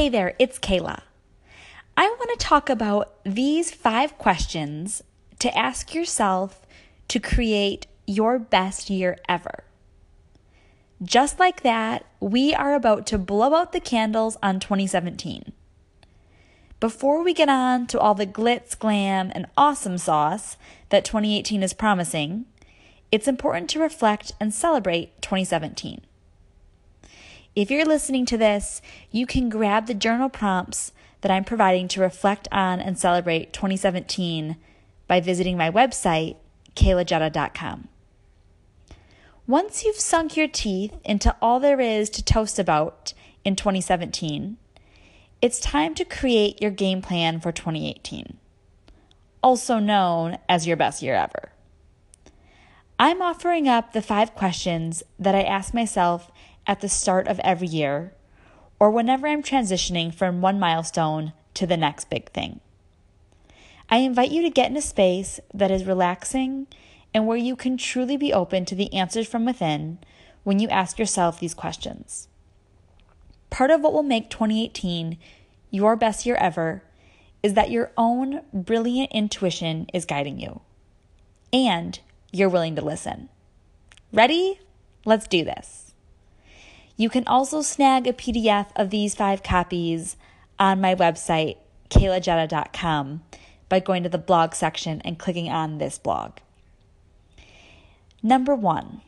Hey there, it's Kayla. I want to talk about these five questions to ask yourself to create your best year ever. Just like that, we are about to blow out the candles on 2017. Before we get on to all the glitz, glam, and awesome sauce that 2018 is promising, it's important to reflect and celebrate 2017. If you're listening to this, you can grab the journal prompts that I'm providing to reflect on and celebrate 2017 by visiting my website, kaylajetta.com. Once you've sunk your teeth into all there is to toast about in 2017, it's time to create your game plan for 2018, also known as your best year ever. I'm offering up the five questions that I ask myself at the start of every year or whenever I'm transitioning from one milestone to the next big thing. I invite you to get in a space that is relaxing and where you can truly be open to the answers from within when you ask yourself these questions. Part of what will make 2018 your best year ever is that your own brilliant intuition is guiding you and you're willing to listen. Ready? Let's do this. You can also snag a PDF of these five copies on my website, kaylajetta.com, by going to the blog section and clicking on this blog. Number one,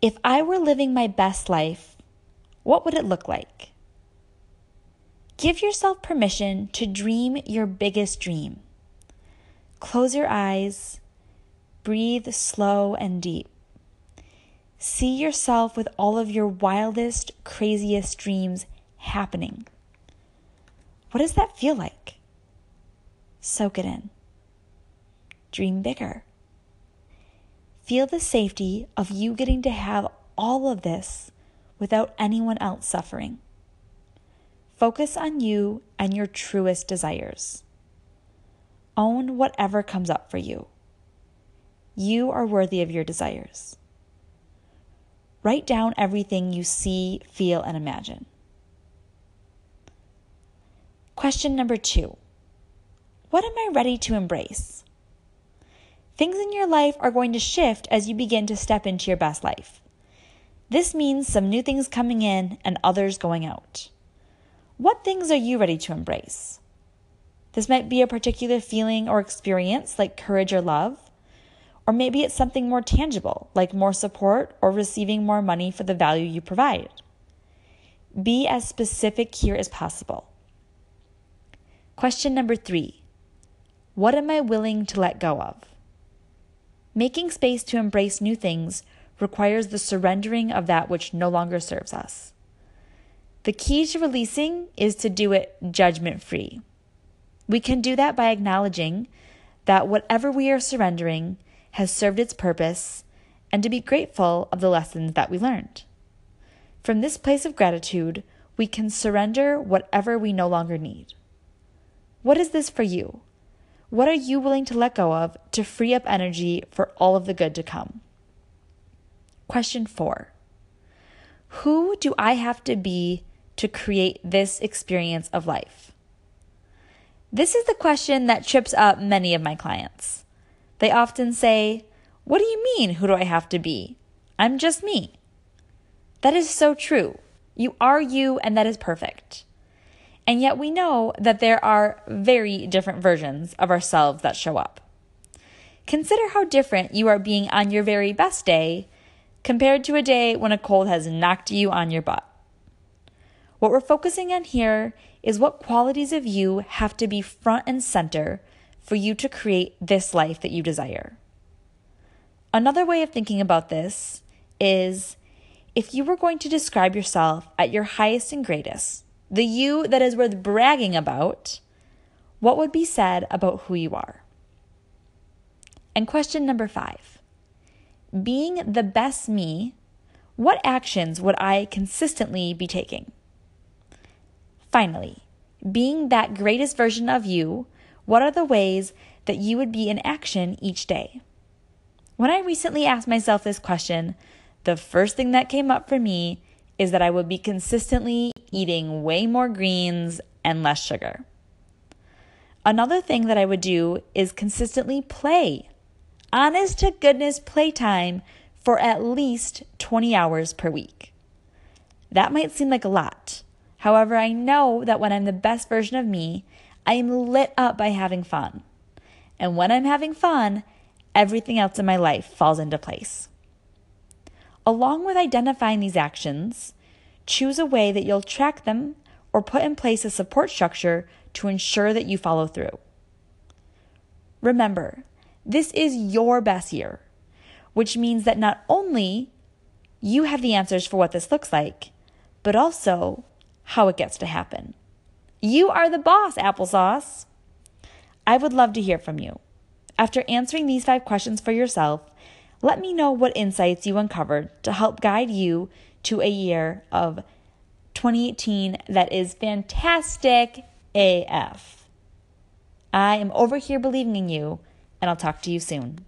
if I were living my best life, what would it look like? Give yourself permission to dream your biggest dream. Close your eyes, breathe slow and deep. See yourself with all of your wildest, craziest dreams happening. What does that feel like? Soak it in. Dream bigger. Feel the safety of you getting to have all of this without anyone else suffering. Focus on you and your truest desires. Own whatever comes up for you. You are worthy of your desires. Write down everything you see, feel, and imagine. Question number two What am I ready to embrace? Things in your life are going to shift as you begin to step into your best life. This means some new things coming in and others going out. What things are you ready to embrace? This might be a particular feeling or experience like courage or love. Or maybe it's something more tangible, like more support or receiving more money for the value you provide. Be as specific here as possible. Question number three What am I willing to let go of? Making space to embrace new things requires the surrendering of that which no longer serves us. The key to releasing is to do it judgment free. We can do that by acknowledging that whatever we are surrendering has served its purpose and to be grateful of the lessons that we learned. From this place of gratitude, we can surrender whatever we no longer need. What is this for you? What are you willing to let go of to free up energy for all of the good to come? Question four Who do I have to be to create this experience of life? This is the question that trips up many of my clients. They often say, What do you mean, who do I have to be? I'm just me. That is so true. You are you, and that is perfect. And yet we know that there are very different versions of ourselves that show up. Consider how different you are being on your very best day compared to a day when a cold has knocked you on your butt. What we're focusing on here is what qualities of you have to be front and center for you to create this life that you desire. Another way of thinking about this is if you were going to describe yourself at your highest and greatest, the you that is worth bragging about, what would be said about who you are? And question number five being the best me, what actions would I consistently be taking? Finally, being that greatest version of you what are the ways that you would be in action each day? When I recently asked myself this question, the first thing that came up for me is that I would be consistently eating way more greens and less sugar. Another thing that I would do is consistently play. Honest to goodness playtime for at least 20 hours per week. That might seem like a lot. However, I know that when I'm the best version of me, I am lit up by having fun. And when I'm having fun, everything else in my life falls into place. Along with identifying these actions, choose a way that you'll track them or put in place a support structure to ensure that you follow through. Remember, this is your best year, which means that not only you have the answers for what this looks like, but also how it gets to happen. You are the boss, applesauce. I would love to hear from you. After answering these five questions for yourself, let me know what insights you uncovered to help guide you to a year of 2018 that is fantastic AF. I am over here believing in you, and I'll talk to you soon.